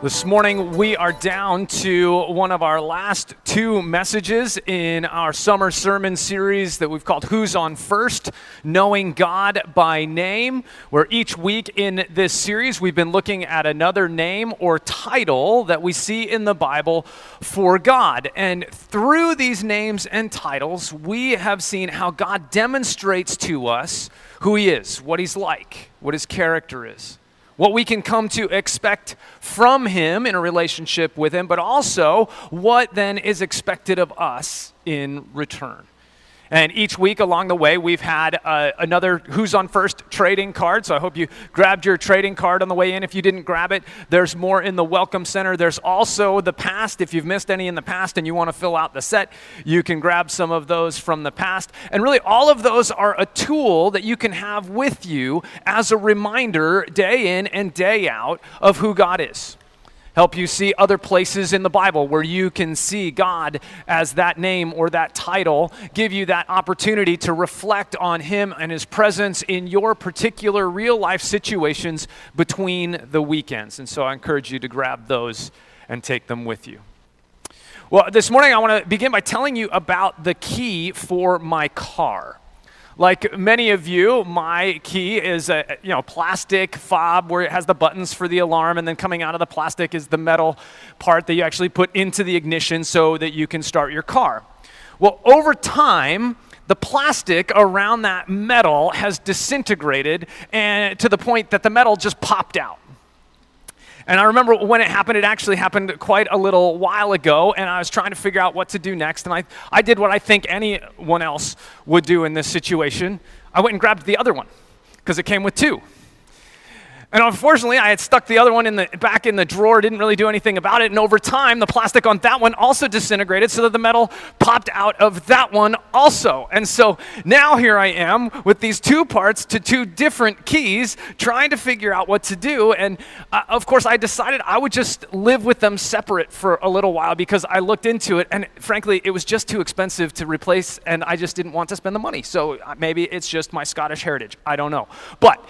This morning, we are down to one of our last two messages in our summer sermon series that we've called Who's on First? Knowing God by Name, where each week in this series, we've been looking at another name or title that we see in the Bible for God. And through these names and titles, we have seen how God demonstrates to us who He is, what He's like, what His character is what we can come to expect from Him in a relationship with Him, but also what then is expected of us in return. And each week along the way, we've had uh, another Who's on First trading card. So I hope you grabbed your trading card on the way in. If you didn't grab it, there's more in the Welcome Center. There's also the past. If you've missed any in the past and you want to fill out the set, you can grab some of those from the past. And really, all of those are a tool that you can have with you as a reminder day in and day out of who God is help you see other places in the Bible where you can see God as that name or that title, give you that opportunity to reflect on Him and His presence in your particular real life situations between the weekends. And so I encourage you to grab those and take them with you. Well, this morning I want to begin by telling you about the key for my car. Like many of you, my key is a you know plastic fob where it has the buttons for the alarm, and then coming out of the plastic is the metal part that you actually put into the ignition so that you can start your car. Well, over time, the plastic around that metal has disintegrated and to the point that the metal just popped out. And I remember when it happened, it actually happened quite a little while ago, and I was trying to figure out what to do next. And I, I did what I think anyone else would do in this situation I went and grabbed the other one because it came with two. And unfortunately, I had stuck the other one in the back in the drawer, didn't really do anything about it. And over time, the plastic on that one also disintegrated so that the metal popped out of that one also. And so now here I am with these two parts to two different keys, trying to figure out what to do. And uh, of course, I decided I would just live with them separate for a little while because I looked into it. And frankly, it was just too expensive to replace, and I just didn't want to spend the money. So uh, maybe it's just my Scottish heritage. I don't know. But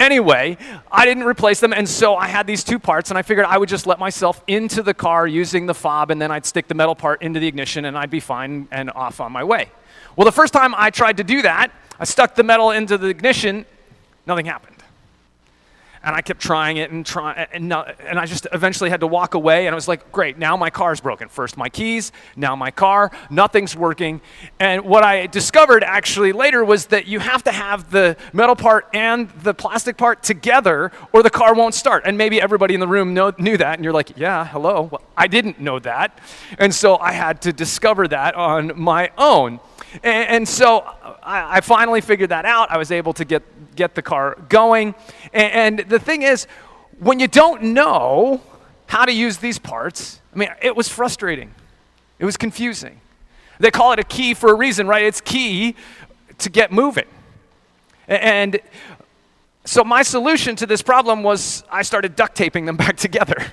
anyway, I I didn't replace them, and so I had these two parts, and I figured I would just let myself into the car using the fob, and then I'd stick the metal part into the ignition, and I'd be fine and off on my way. Well, the first time I tried to do that, I stuck the metal into the ignition, nothing happened and I kept trying it and trying, and, no, and I just eventually had to walk away. And I was like, great, now my car's broken. First my keys, now my car, nothing's working. And what I discovered actually later was that you have to have the metal part and the plastic part together, or the car won't start. And maybe everybody in the room know, knew that, and you're like, yeah, hello. Well, I didn't know that, and so I had to discover that on my own. And, and so I, I, finally figured that out. I was able to get, get the car going. And, and the thing is, when you don't know how to use these parts, I mean, it was frustrating. It was confusing. They call it a key for a reason, right? It's key to get moving. And so my solution to this problem was I started duct taping them back together.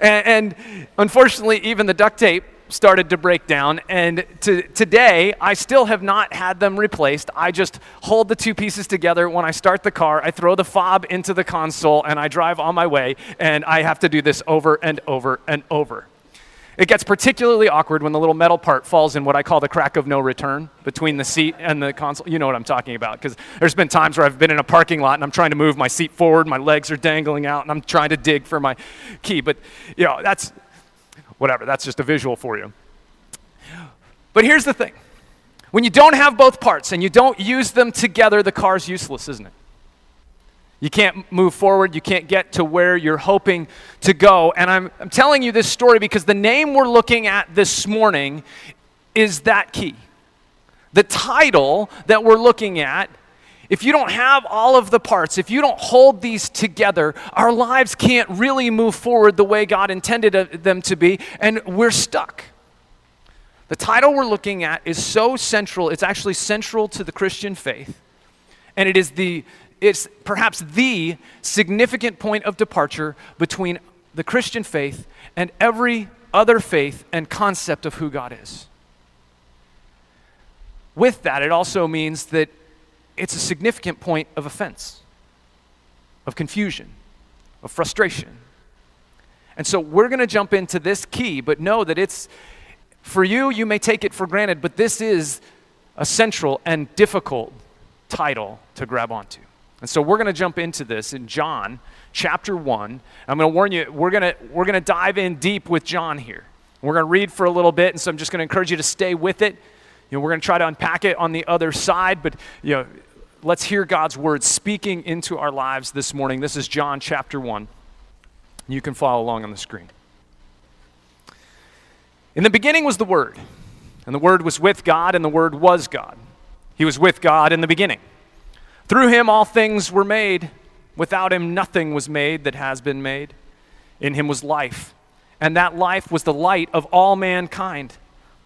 and, unfortunately, even the duct tape started to break down. And to, today, I still have not had them replaced. I just hold the two pieces together. When I start the car, I throw the fob into the console and I drive on my way. And I have to do this over and over and over. It gets particularly awkward when the little metal part falls in what I call the crack of no return between the seat and the console. You know what I'm talking about. Because there's been times where I've been in a parking lot and I'm trying to move my seat forward, my legs are dangling out, and I'm trying to dig for my key. But, you know, that's, whatever, that's just a visual for you. But here's the thing when you don't have both parts and you don't use them together, the car's useless, isn't it? You can't move forward. You can't get to where you're hoping to go. And I'm, I'm telling you this story because the name we're looking at this morning is that key. The title that we're looking at if you don't have all of the parts, if you don't hold these together, our lives can't really move forward the way God intended them to be, and we're stuck. The title we're looking at is so central, it's actually central to the Christian faith. And it is the it's perhaps the significant point of departure between the Christian faith and every other faith and concept of who God is. With that, it also means that it's a significant point of offense, of confusion, of frustration. And so we're going to jump into this key, but know that it's for you, you may take it for granted, but this is a central and difficult title to grab onto. And so we're going to jump into this in John chapter 1. I'm going to warn you, we're going to, we're going to dive in deep with John here. We're going to read for a little bit, and so I'm just going to encourage you to stay with it. Know, we're going to try to unpack it on the other side, but you know, let's hear God's word speaking into our lives this morning. This is John chapter 1. You can follow along on the screen. In the beginning was the Word, and the Word was with God, and the Word was God. He was with God in the beginning. Through him all things were made. Without him nothing was made that has been made. In him was life, and that life was the light of all mankind.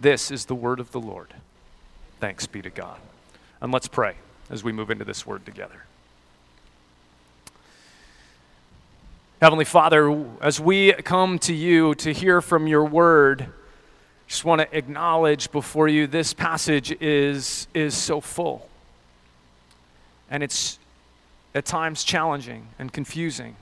This is the word of the Lord. Thanks be to God. And let's pray as we move into this word together. Heavenly Father, as we come to you to hear from your word, just want to acknowledge before you this passage is, is so full. And it's at times challenging and confusing.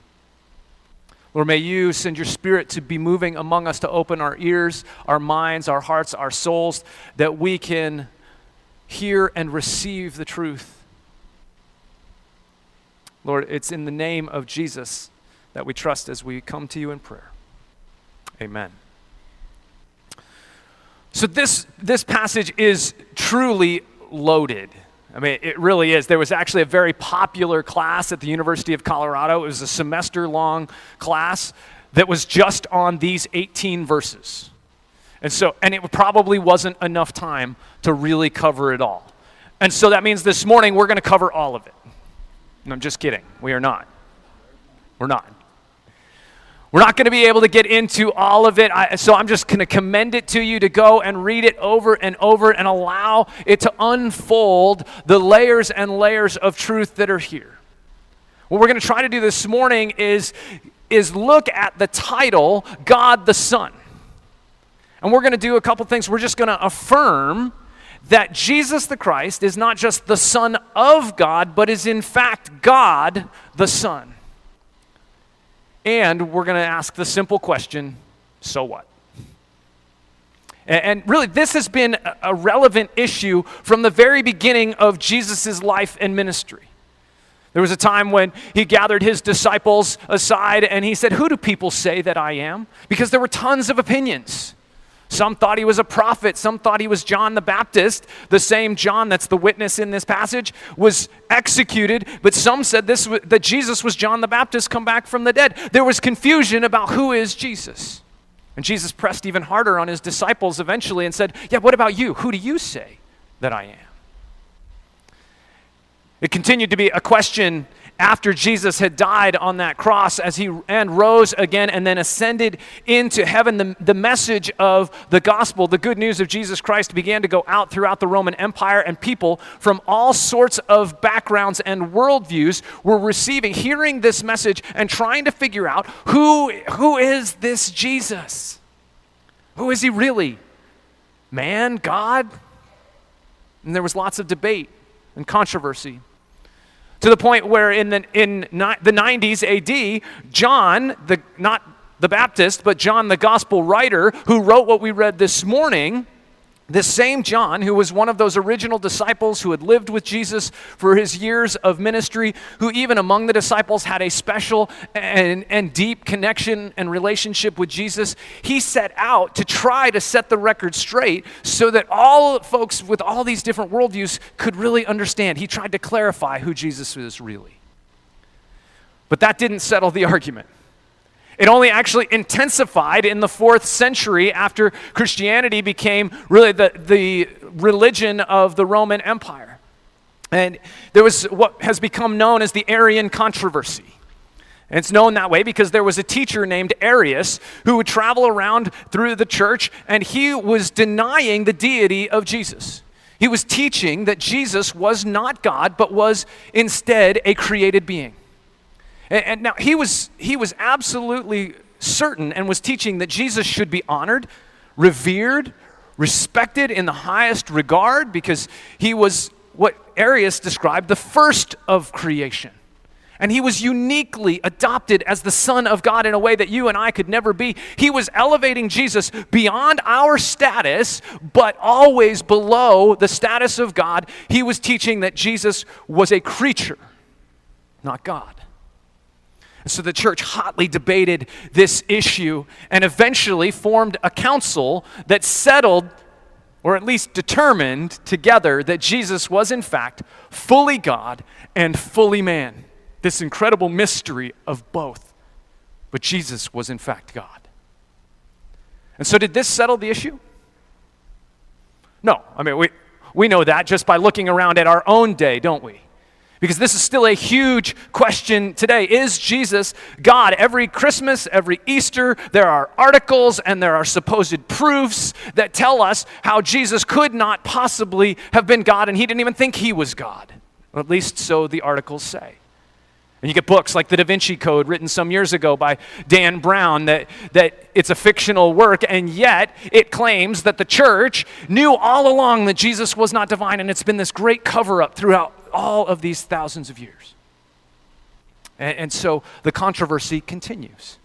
Lord, may you send your spirit to be moving among us to open our ears, our minds, our hearts, our souls, that we can hear and receive the truth. Lord, it's in the name of Jesus that we trust as we come to you in prayer. Amen. So this, this passage is truly loaded. I mean, it really is. There was actually a very popular class at the University of Colorado. It was a semester long class that was just on these 18 verses. And so, and it probably wasn't enough time to really cover it all. And so that means this morning we're going to cover all of it. And I'm just kidding. We are not. We're not. We're not going to be able to get into all of it, I, so I'm just going to commend it to you to go and read it over and over and allow it to unfold the layers and layers of truth that are here. What we're going to try to do this morning is, is look at the title, God the Son. And we're going to do a couple things. We're just going to affirm that Jesus the Christ is not just the Son of God, but is in fact God the Son. And we're going to ask the simple question so what? And really, this has been a relevant issue from the very beginning of Jesus' life and ministry. There was a time when he gathered his disciples aside and he said, Who do people say that I am? Because there were tons of opinions. Some thought he was a prophet. Some thought he was John the Baptist. The same John that's the witness in this passage was executed, but some said this that Jesus was John the Baptist come back from the dead. There was confusion about who is Jesus. And Jesus pressed even harder on his disciples eventually and said, "Yeah, what about you? Who do you say that I am?" It continued to be a question after Jesus had died on that cross as he and rose again and then ascended into heaven, the, the message of the gospel, the good news of Jesus Christ, began to go out throughout the Roman Empire, and people from all sorts of backgrounds and worldviews were receiving, hearing this message, and trying to figure out who, who is this Jesus? Who is he really? Man? God? And there was lots of debate and controversy to the point where in the, in ni- the 90s AD, John, the, not the Baptist, but John, the gospel writer, who wrote what we read this morning, this same John, who was one of those original disciples who had lived with Jesus for his years of ministry, who even among the disciples had a special and, and deep connection and relationship with Jesus, he set out to try to set the record straight so that all folks with all these different worldviews could really understand. He tried to clarify who Jesus was really. But that didn't settle the argument. It only actually intensified in the fourth century after Christianity became really the, the religion of the Roman Empire. And there was what has become known as the Arian controversy. And it's known that way because there was a teacher named Arius who would travel around through the church and he was denying the deity of Jesus. He was teaching that Jesus was not God, but was instead a created being. And, and now he was, he was absolutely certain and was teaching that Jesus should be honored, revered, respected in the highest regard because he was what Arius described the first of creation. And he was uniquely adopted as the Son of God in a way that you and I could never be. He was elevating Jesus beyond our status, but always below the status of God. He was teaching that Jesus was a creature, not God. So the church hotly debated this issue and eventually formed a council that settled, or at least determined together, that Jesus was in fact fully God and fully man. This incredible mystery of both. But Jesus was in fact God. And so, did this settle the issue? No. I mean, we, we know that just by looking around at our own day, don't we? Because this is still a huge question today. Is Jesus God? Every Christmas, every Easter, there are articles and there are supposed proofs that tell us how Jesus could not possibly have been God and he didn't even think he was God. Or at least so the articles say. And you get books like The Da Vinci Code, written some years ago by Dan Brown, that, that it's a fictional work, and yet it claims that the church knew all along that Jesus was not divine, and it's been this great cover up throughout all of these thousands of years. And, and so the controversy continues.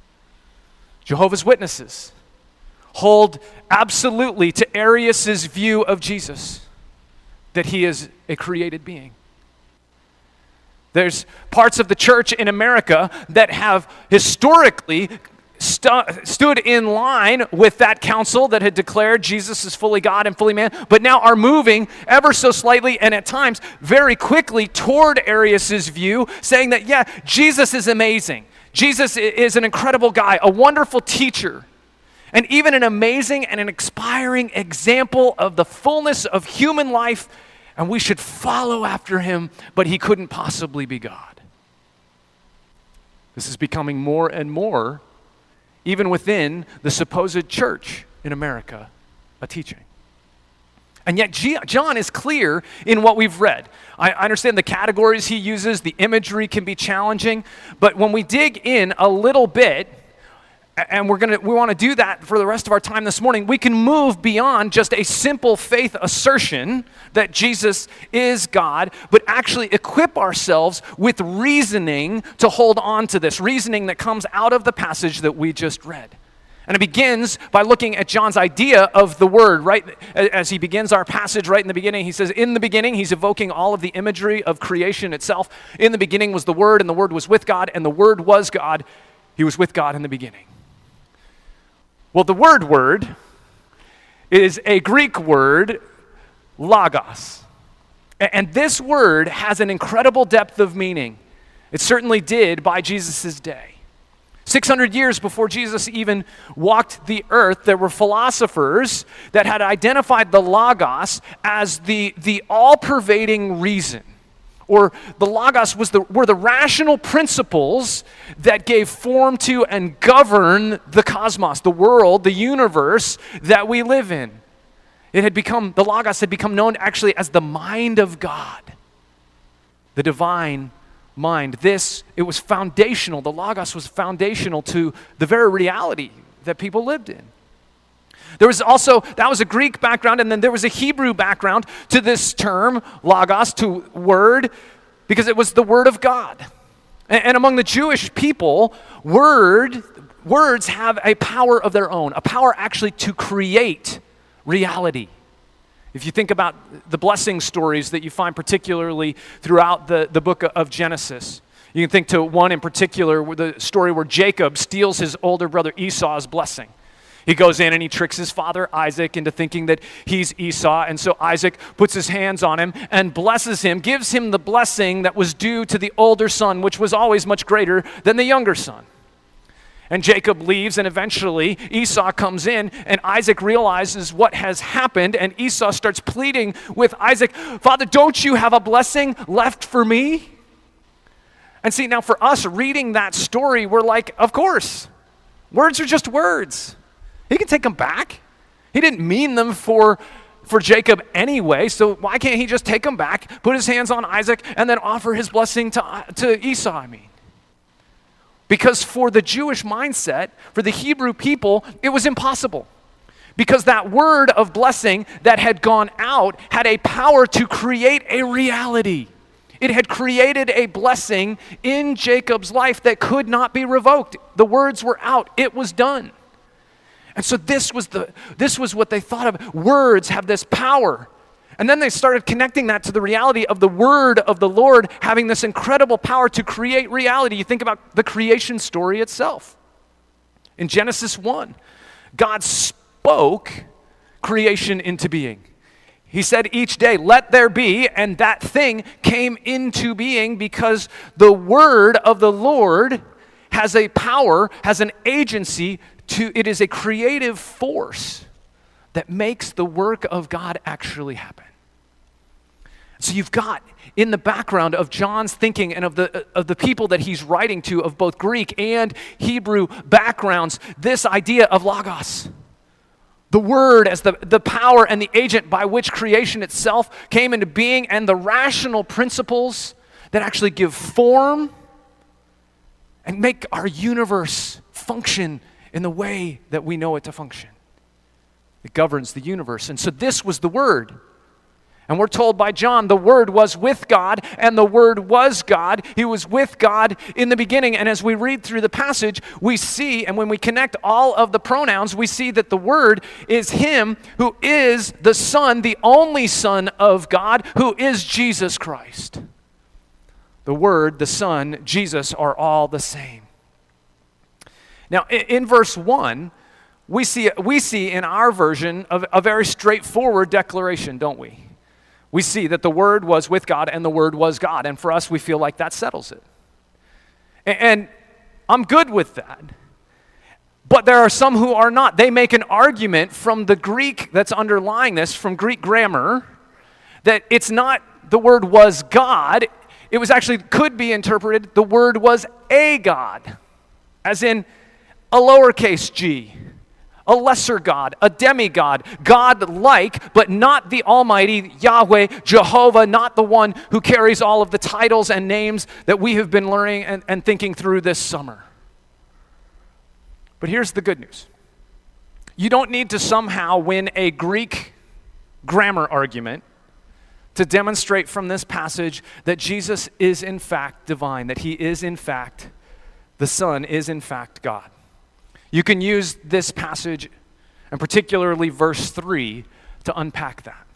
Jehovah's Witnesses hold absolutely to Arius's view of Jesus that he is a created being. There's parts of the church in America that have historically stu- stood in line with that council that had declared Jesus is fully God and fully man, but now are moving ever so slightly and at times very quickly toward Arius's view, saying that, yeah, Jesus is amazing. Jesus is an incredible guy, a wonderful teacher, and even an amazing and an inspiring example of the fullness of human life, and we should follow after him, but he couldn't possibly be God. This is becoming more and more even within the supposed church in America, a teaching. And yet, John is clear in what we've read. I understand the categories he uses, the imagery can be challenging, but when we dig in a little bit, and we're going to we want to do that for the rest of our time this morning we can move beyond just a simple faith assertion that jesus is god but actually equip ourselves with reasoning to hold on to this reasoning that comes out of the passage that we just read and it begins by looking at John's idea of the word, right? As he begins our passage right in the beginning, he says, In the beginning, he's evoking all of the imagery of creation itself. In the beginning was the Word, and the Word was with God, and the Word was God. He was with God in the beginning. Well, the word word is a Greek word, logos. And this word has an incredible depth of meaning. It certainly did by Jesus' day. 600 years before Jesus even walked the earth, there were philosophers that had identified the Logos as the, the all pervading reason. Or the Logos was the, were the rational principles that gave form to and govern the cosmos, the world, the universe that we live in. It had become, the Logos had become known actually as the mind of God, the divine mind. This, it was foundational. The Logos was foundational to the very reality that people lived in. There was also, that was a Greek background, and then there was a Hebrew background to this term, Logos, to word, because it was the word of God. And, and among the Jewish people, word, words have a power of their own, a power actually to create reality. If you think about the blessing stories that you find particularly throughout the, the book of Genesis, you can think to one in particular, the story where Jacob steals his older brother Esau's blessing. He goes in and he tricks his father Isaac into thinking that he's Esau. And so Isaac puts his hands on him and blesses him, gives him the blessing that was due to the older son, which was always much greater than the younger son. And Jacob leaves, and eventually Esau comes in, and Isaac realizes what has happened, and Esau starts pleading with Isaac, Father, don't you have a blessing left for me? And see, now for us reading that story, we're like, of course, words are just words. He can take them back. He didn't mean them for for Jacob anyway, so why can't he just take them back, put his hands on Isaac, and then offer his blessing to, uh, to Esau? I mean, because for the Jewish mindset, for the Hebrew people, it was impossible. Because that word of blessing that had gone out had a power to create a reality. It had created a blessing in Jacob's life that could not be revoked. The words were out, it was done. And so this was, the, this was what they thought of. Words have this power and then they started connecting that to the reality of the word of the Lord having this incredible power to create reality. You think about the creation story itself. In Genesis 1, God spoke creation into being. He said each day, Let there be, and that thing came into being because the word of the Lord has a power, has an agency to, it is a creative force that makes the work of God actually happen. So you've got in the background of John's thinking and of the, of the people that he's writing to, of both Greek and Hebrew backgrounds, this idea of logos. The word as the, the power and the agent by which creation itself came into being, and the rational principles that actually give form and make our universe function in the way that we know it to function. It governs the universe. And so this was the Word. And we're told by John the Word was with God, and the Word was God. He was with God in the beginning. And as we read through the passage, we see, and when we connect all of the pronouns, we see that the Word is Him who is the Son, the only Son of God, who is Jesus Christ. The Word, the Son, Jesus are all the same. Now, in verse 1, we see, we see in our version a very straightforward declaration, don't we? We see that the Word was with God and the Word was God. And for us, we feel like that settles it. And I'm good with that. But there are some who are not. They make an argument from the Greek that's underlying this, from Greek grammar, that it's not the word was God. It was actually, could be interpreted, the word was a God, as in a lowercase g a lesser God, a demigod, God like, but not the Almighty Yahweh, Jehovah, not the one who carries all of the titles and names that we have been learning and, and thinking through this summer. But here's the good news you don't need to somehow win a Greek grammar argument to demonstrate from this passage that Jesus is in fact divine, that he is in fact the Son, is in fact God. You can use this passage, and particularly verse 3, to unpack that.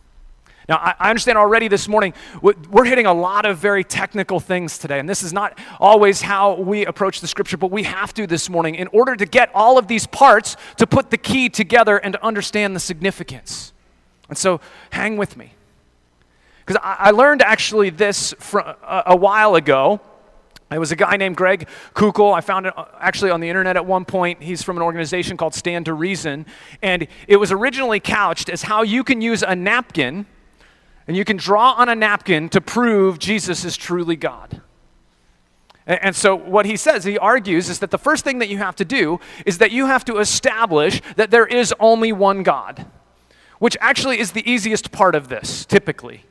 Now, I understand already this morning, we're hitting a lot of very technical things today, and this is not always how we approach the scripture, but we have to this morning in order to get all of these parts to put the key together and to understand the significance. And so, hang with me. Because I learned actually this from a while ago. It was a guy named Greg Koukl. I found it uh, actually on the internet at one point. He's from an organization called Stand to Reason. And it was originally couched as how you can use a napkin and you can draw on a napkin to prove Jesus is truly God. And so, what he says, he argues, is that the first thing that you have to do is that you have to establish that there is only one God, which actually is the easiest part of this, typically.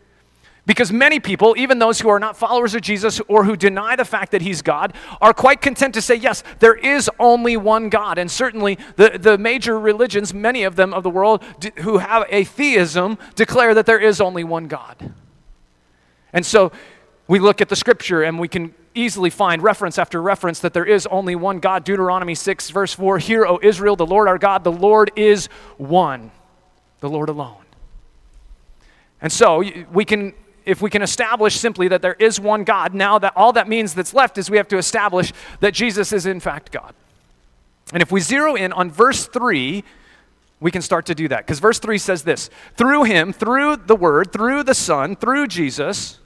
Because many people, even those who are not followers of Jesus or who deny the fact that he's God, are quite content to say, yes, there is only one God. And certainly the, the major religions, many of them of the world who have a theism, declare that there is only one God. And so we look at the scripture and we can easily find reference after reference that there is only one God. Deuteronomy 6, verse 4 Hear, O Israel, the Lord our God, the Lord is one, the Lord alone. And so we can if we can establish simply that there is one God, now that all that means that's left is we have to establish that Jesus is in fact God. And if we zero in on verse 3, we can start to do that. Because verse 3 says this Through him, through the Word, through the Son, through Jesus,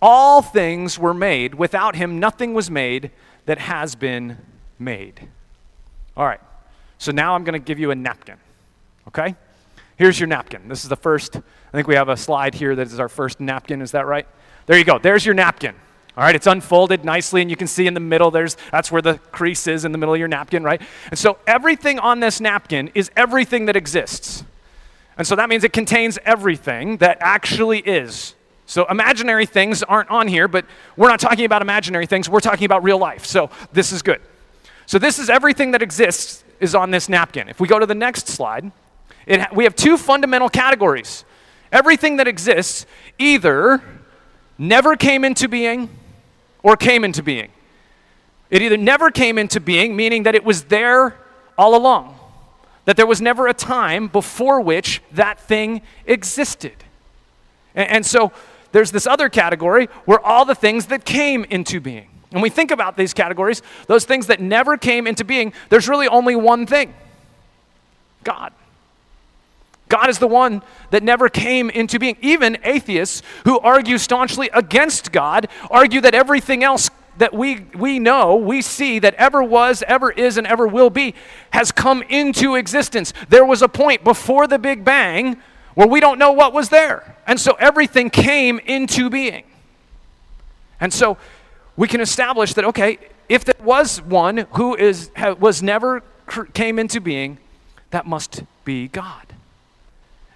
all things were made. Without him, nothing was made that has been made. All right, so now I'm going to give you a napkin, okay? Here's your napkin. This is the first, I think we have a slide here that is our first napkin. Is that right? There you go. There's your napkin. All right, it's unfolded nicely, and you can see in the middle, there's, that's where the crease is in the middle of your napkin, right? And so everything on this napkin is everything that exists. And so that means it contains everything that actually is. So imaginary things aren't on here, but we're not talking about imaginary things, we're talking about real life. So this is good. So this is everything that exists is on this napkin. If we go to the next slide, it, we have two fundamental categories. Everything that exists either never came into being or came into being. It either never came into being, meaning that it was there all along, that there was never a time before which that thing existed. And, and so there's this other category where all the things that came into being. And we think about these categories, those things that never came into being, there's really only one thing God. God is the one that never came into being. Even atheists who argue staunchly against God argue that everything else that we, we know, we see that ever was, ever is, and ever will be has come into existence. There was a point before the Big Bang where we don't know what was there. And so everything came into being. And so we can establish that, okay, if there was one who is, was never came into being, that must be God.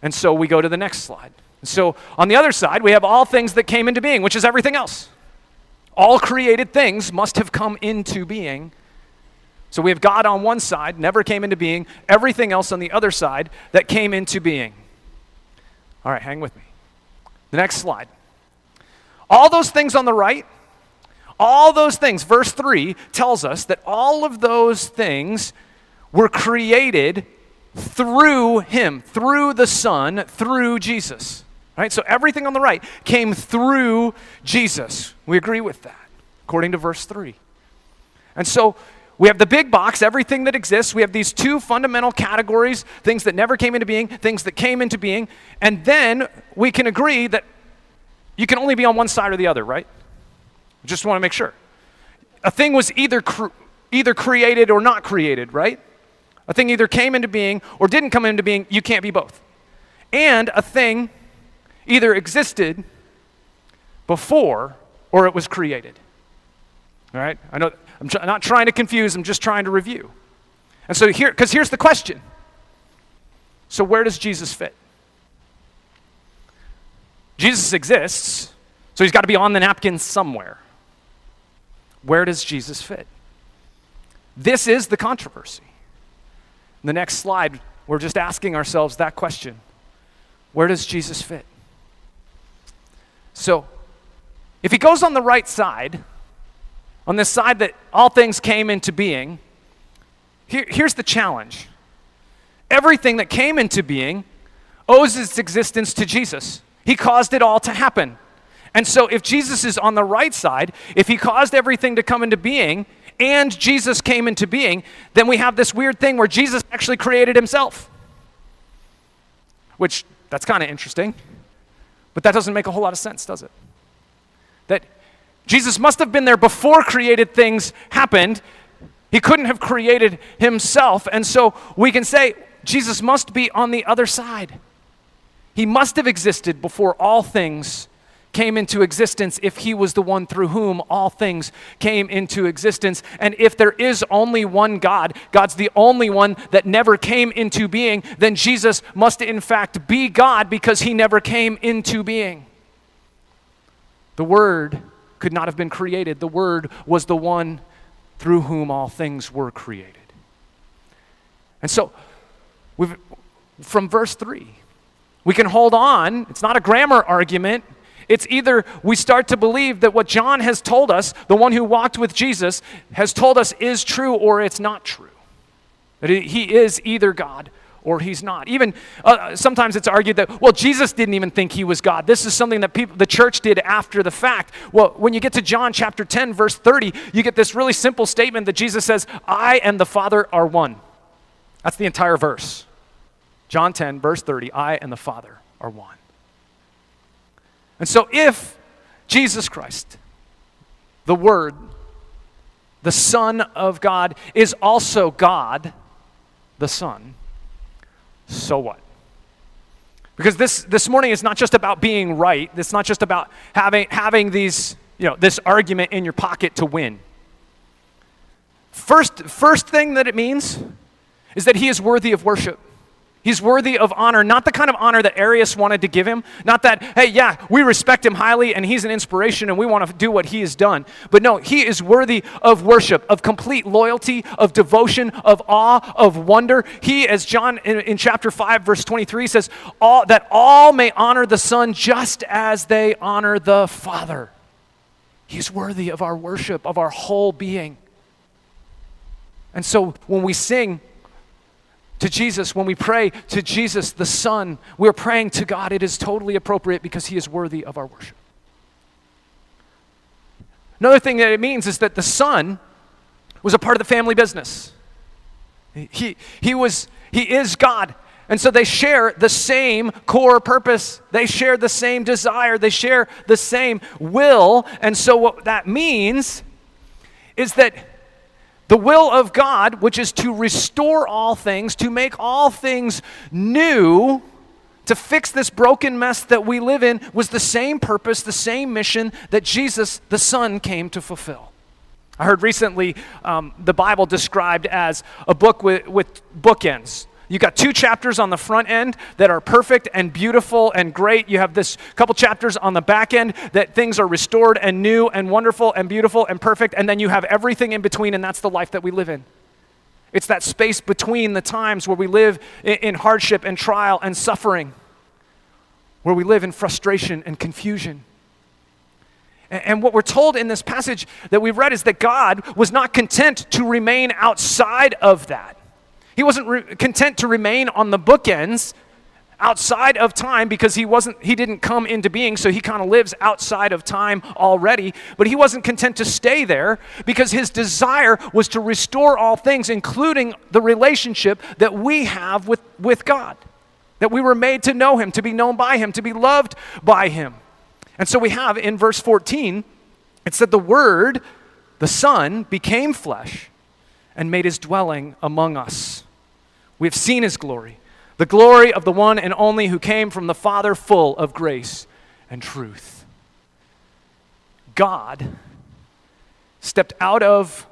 And so we go to the next slide. So on the other side, we have all things that came into being, which is everything else. All created things must have come into being. So we have God on one side, never came into being, everything else on the other side that came into being. All right, hang with me. The next slide. All those things on the right, all those things, verse 3 tells us that all of those things were created through him, through the Son, through Jesus. Right? So everything on the right came through Jesus. We agree with that, according to verse 3. And so we have the big box, everything that exists. We have these two fundamental categories things that never came into being, things that came into being. And then we can agree that you can only be on one side or the other, right? Just want to make sure. A thing was either, cr- either created or not created, right? A thing either came into being or didn't come into being, you can't be both. And a thing either existed before or it was created. All right? I know I'm tr- not trying to confuse, I'm just trying to review. And so here, because here's the question. So where does Jesus fit? Jesus exists, so he's got to be on the napkin somewhere. Where does Jesus fit? This is the controversy the next slide, we're just asking ourselves that question Where does Jesus fit? So, if he goes on the right side, on this side that all things came into being, here, here's the challenge everything that came into being owes its existence to Jesus. He caused it all to happen. And so, if Jesus is on the right side, if he caused everything to come into being, and Jesus came into being, then we have this weird thing where Jesus actually created himself. Which, that's kind of interesting. But that doesn't make a whole lot of sense, does it? That Jesus must have been there before created things happened. He couldn't have created himself. And so we can say Jesus must be on the other side. He must have existed before all things came into existence if he was the one through whom all things came into existence. And if there is only one God, God's the only one that never came into being, then Jesus must in fact be God because he never came into being. The Word could not have been created, the Word was the one through whom all things were created. And so, from verse 3, we can hold on. It's not a grammar argument. It's either we start to believe that what John has told us, the one who walked with Jesus, has told us is true or it's not true. That he is either God or he's not. Even uh, sometimes it's argued that, well, Jesus didn't even think he was God. This is something that people, the church did after the fact. Well, when you get to John chapter 10, verse 30, you get this really simple statement that Jesus says, I and the Father are one. That's the entire verse. John 10, verse 30 I and the Father are one. And so, if Jesus Christ, the Word, the Son of God, is also God, the Son, so what? Because this, this morning is not just about being right. It's not just about having, having these, you know, this argument in your pocket to win. First, first thing that it means is that he is worthy of worship. He's worthy of honor, not the kind of honor that Arius wanted to give him. Not that, hey, yeah, we respect him highly and he's an inspiration and we want to do what he has done. But no, he is worthy of worship, of complete loyalty, of devotion, of awe, of wonder. He, as John in, in chapter 5, verse 23 says, all, that all may honor the Son just as they honor the Father. He's worthy of our worship, of our whole being. And so when we sing, to Jesus, when we pray to Jesus, the Son, we're praying to God. It is totally appropriate because He is worthy of our worship. Another thing that it means is that the Son was a part of the family business. He, he, was, he is God. And so they share the same core purpose. They share the same desire. They share the same will. And so what that means is that the will of God, which is to restore all things, to make all things new, to fix this broken mess that we live in, was the same purpose, the same mission that Jesus, the Son, came to fulfill. I heard recently um, the Bible described as a book with, with bookends. You got two chapters on the front end that are perfect and beautiful and great. You have this couple chapters on the back end that things are restored and new and wonderful and beautiful and perfect. And then you have everything in between, and that's the life that we live in. It's that space between the times where we live in hardship and trial and suffering, where we live in frustration and confusion. And what we're told in this passage that we've read is that God was not content to remain outside of that. He wasn't re- content to remain on the bookends outside of time because he wasn't he didn't come into being so he kind of lives outside of time already. But he wasn't content to stay there because his desire was to restore all things including the relationship that we have with with God. That we were made to know him to be known by him to be loved by him. And so we have in verse 14 it said the word the son became flesh and made his dwelling among us we have seen his glory, the glory of the one and only who came from the Father, full of grace and truth. God stepped out of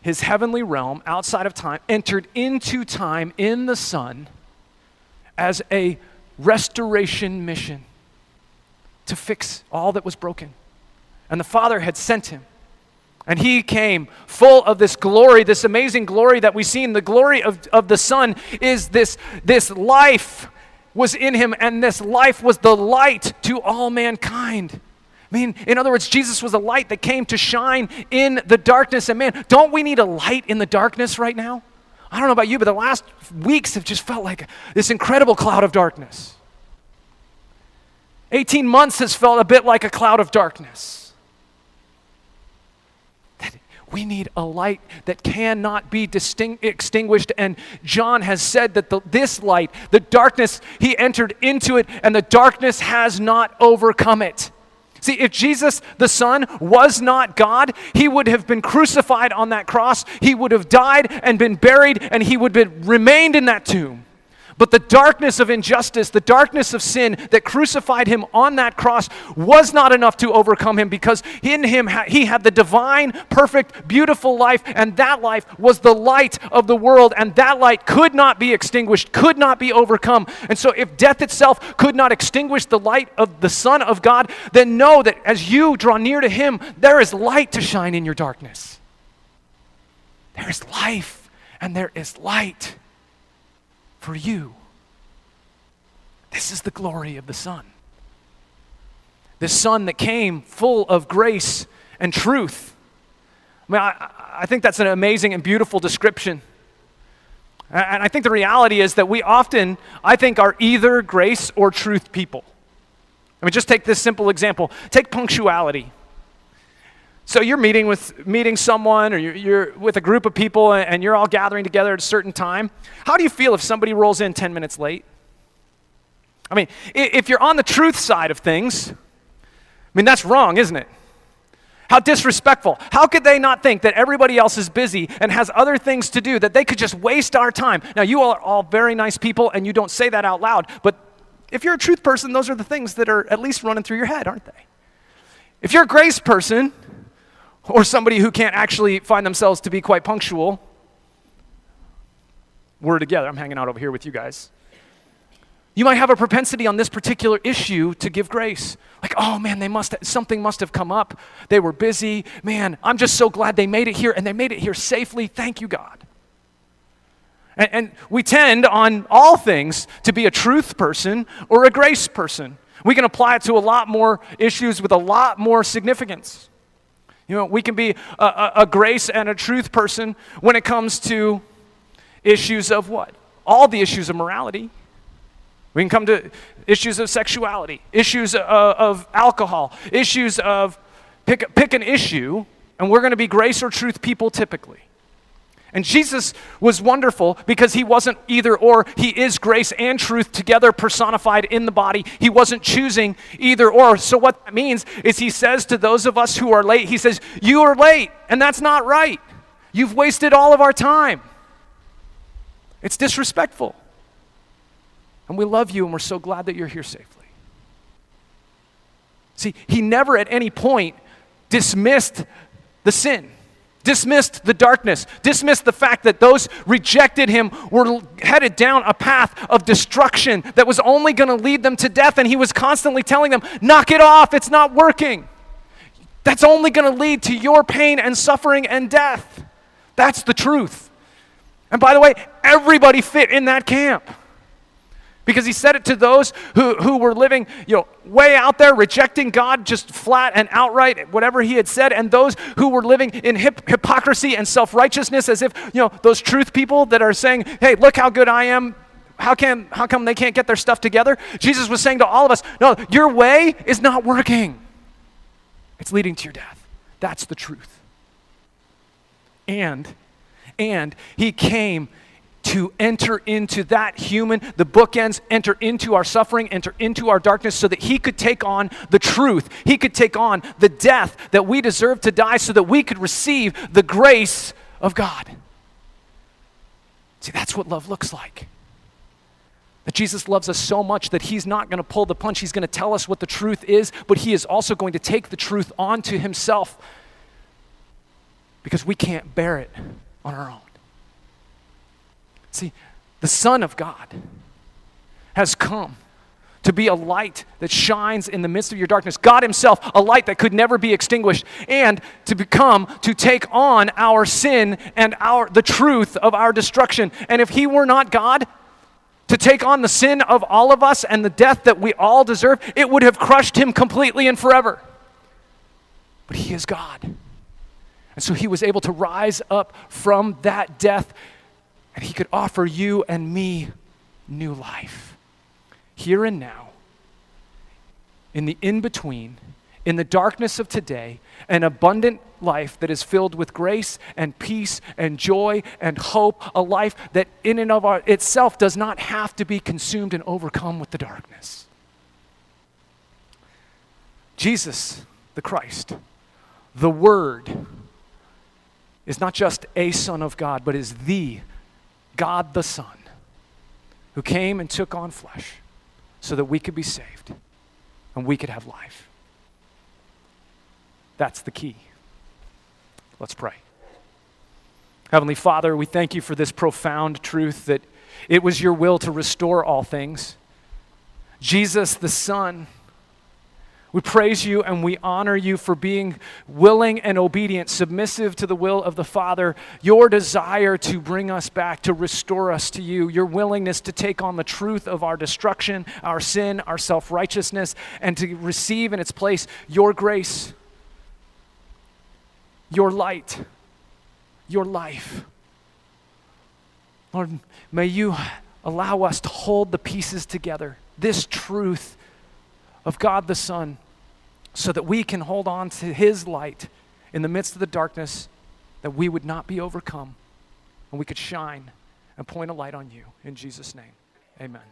his heavenly realm, outside of time, entered into time in the Son as a restoration mission to fix all that was broken. And the Father had sent him and he came full of this glory, this amazing glory that we see. in the glory of, of the Son is this, this life was in him, and this life was the light to all mankind. I mean, in other words, Jesus was a light that came to shine in the darkness. And man, don't we need a light in the darkness right now? I don't know about you, but the last weeks have just felt like this incredible cloud of darkness. 18 months has felt a bit like a cloud of darkness. We need a light that cannot be extinguished. And John has said that the, this light, the darkness, he entered into it, and the darkness has not overcome it. See, if Jesus the Son was not God, he would have been crucified on that cross, he would have died and been buried, and he would have remained in that tomb. But the darkness of injustice, the darkness of sin that crucified him on that cross was not enough to overcome him because in him he had the divine, perfect, beautiful life, and that life was the light of the world, and that light could not be extinguished, could not be overcome. And so, if death itself could not extinguish the light of the Son of God, then know that as you draw near to him, there is light to shine in your darkness. There is life, and there is light for you. This is the glory of the Son. The Son that came full of grace and truth. I mean, I, I think that's an amazing and beautiful description. And I think the reality is that we often, I think, are either grace or truth people. I mean, just take this simple example. Take punctuality. So you're meeting with meeting someone, or you're, you're, with a group of people, and you're all gathering together at a certain time. How do you feel if somebody rolls in 10 minutes late? I mean, if you're on the truth side of things, I mean that's wrong, isn't it? How disrespectful. How could they not think that everybody else is busy and has other things to do, that they could just waste our time? Now, you all are all very nice people, and you don't say that out loud, but if you're a truth person, those are the things that are at least running through your head, aren't they? If you're a grace person, or somebody who can't actually find themselves to be quite punctual, we're together. I'm hanging out over here with you guys. You might have a propensity on this particular issue to give grace. Like, oh man, they must something must have come up. They were busy. Man, I'm just so glad they made it here and they made it here safely. Thank you, God. And, and we tend on all things to be a truth person or a grace person. We can apply it to a lot more issues with a lot more significance. You know, we can be a, a, a grace and a truth person when it comes to issues of what? All the issues of morality. We can come to issues of sexuality, issues of, of alcohol, issues of pick, pick an issue, and we're going to be grace or truth people typically. And Jesus was wonderful because he wasn't either or. He is grace and truth together personified in the body. He wasn't choosing either or. So, what that means is he says to those of us who are late, he says, You are late, and that's not right. You've wasted all of our time. It's disrespectful. And we love you, and we're so glad that you're here safely. See, he never at any point dismissed the sin dismissed the darkness, dismissed the fact that those rejected him were headed down a path of destruction that was only going to lead them to death. And he was constantly telling them, knock it off, it's not working. That's only going to lead to your pain and suffering and death. That's the truth. And by the way, everybody fit in that camp. Because he said it to those who, who were living, you know, way out there, rejecting God just flat and outright, whatever he had said, and those who were living in hip, hypocrisy and self-righteousness as if, you know, those truth people that are saying, hey, look how good I am, how, can, how come they can't get their stuff together? Jesus was saying to all of us, no, your way is not working. It's leading to your death. That's the truth. And, and he came to enter into that human, the bookends, enter into our suffering, enter into our darkness, so that he could take on the truth. He could take on the death that we deserve to die, so that we could receive the grace of God. See, that's what love looks like. That Jesus loves us so much that he's not going to pull the punch. He's going to tell us what the truth is, but he is also going to take the truth onto himself because we can't bear it on our own. See, the Son of God has come to be a light that shines in the midst of your darkness. God Himself, a light that could never be extinguished, and to become, to take on our sin and our, the truth of our destruction. And if He were not God, to take on the sin of all of us and the death that we all deserve, it would have crushed Him completely and forever. But He is God. And so He was able to rise up from that death and He could offer you and me new life here and now in the in between, in the darkness of today, an abundant life that is filled with grace and peace and joy and hope, a life that in and of our, itself does not have to be consumed and overcome with the darkness. Jesus, the Christ, the Word, is not just a Son of God, but is the God the Son who came and took on flesh so that we could be saved and we could have life. That's the key. Let's pray. Heavenly Father, we thank you for this profound truth that it was your will to restore all things. Jesus, the Son, we praise you and we honor you for being willing and obedient, submissive to the will of the Father, your desire to bring us back, to restore us to you, your willingness to take on the truth of our destruction, our sin, our self righteousness, and to receive in its place your grace, your light, your life. Lord, may you allow us to hold the pieces together, this truth of God the Son so that we can hold on to His light in the midst of the darkness, that we would not be overcome, and we could shine and point a light on you. In Jesus' name, amen.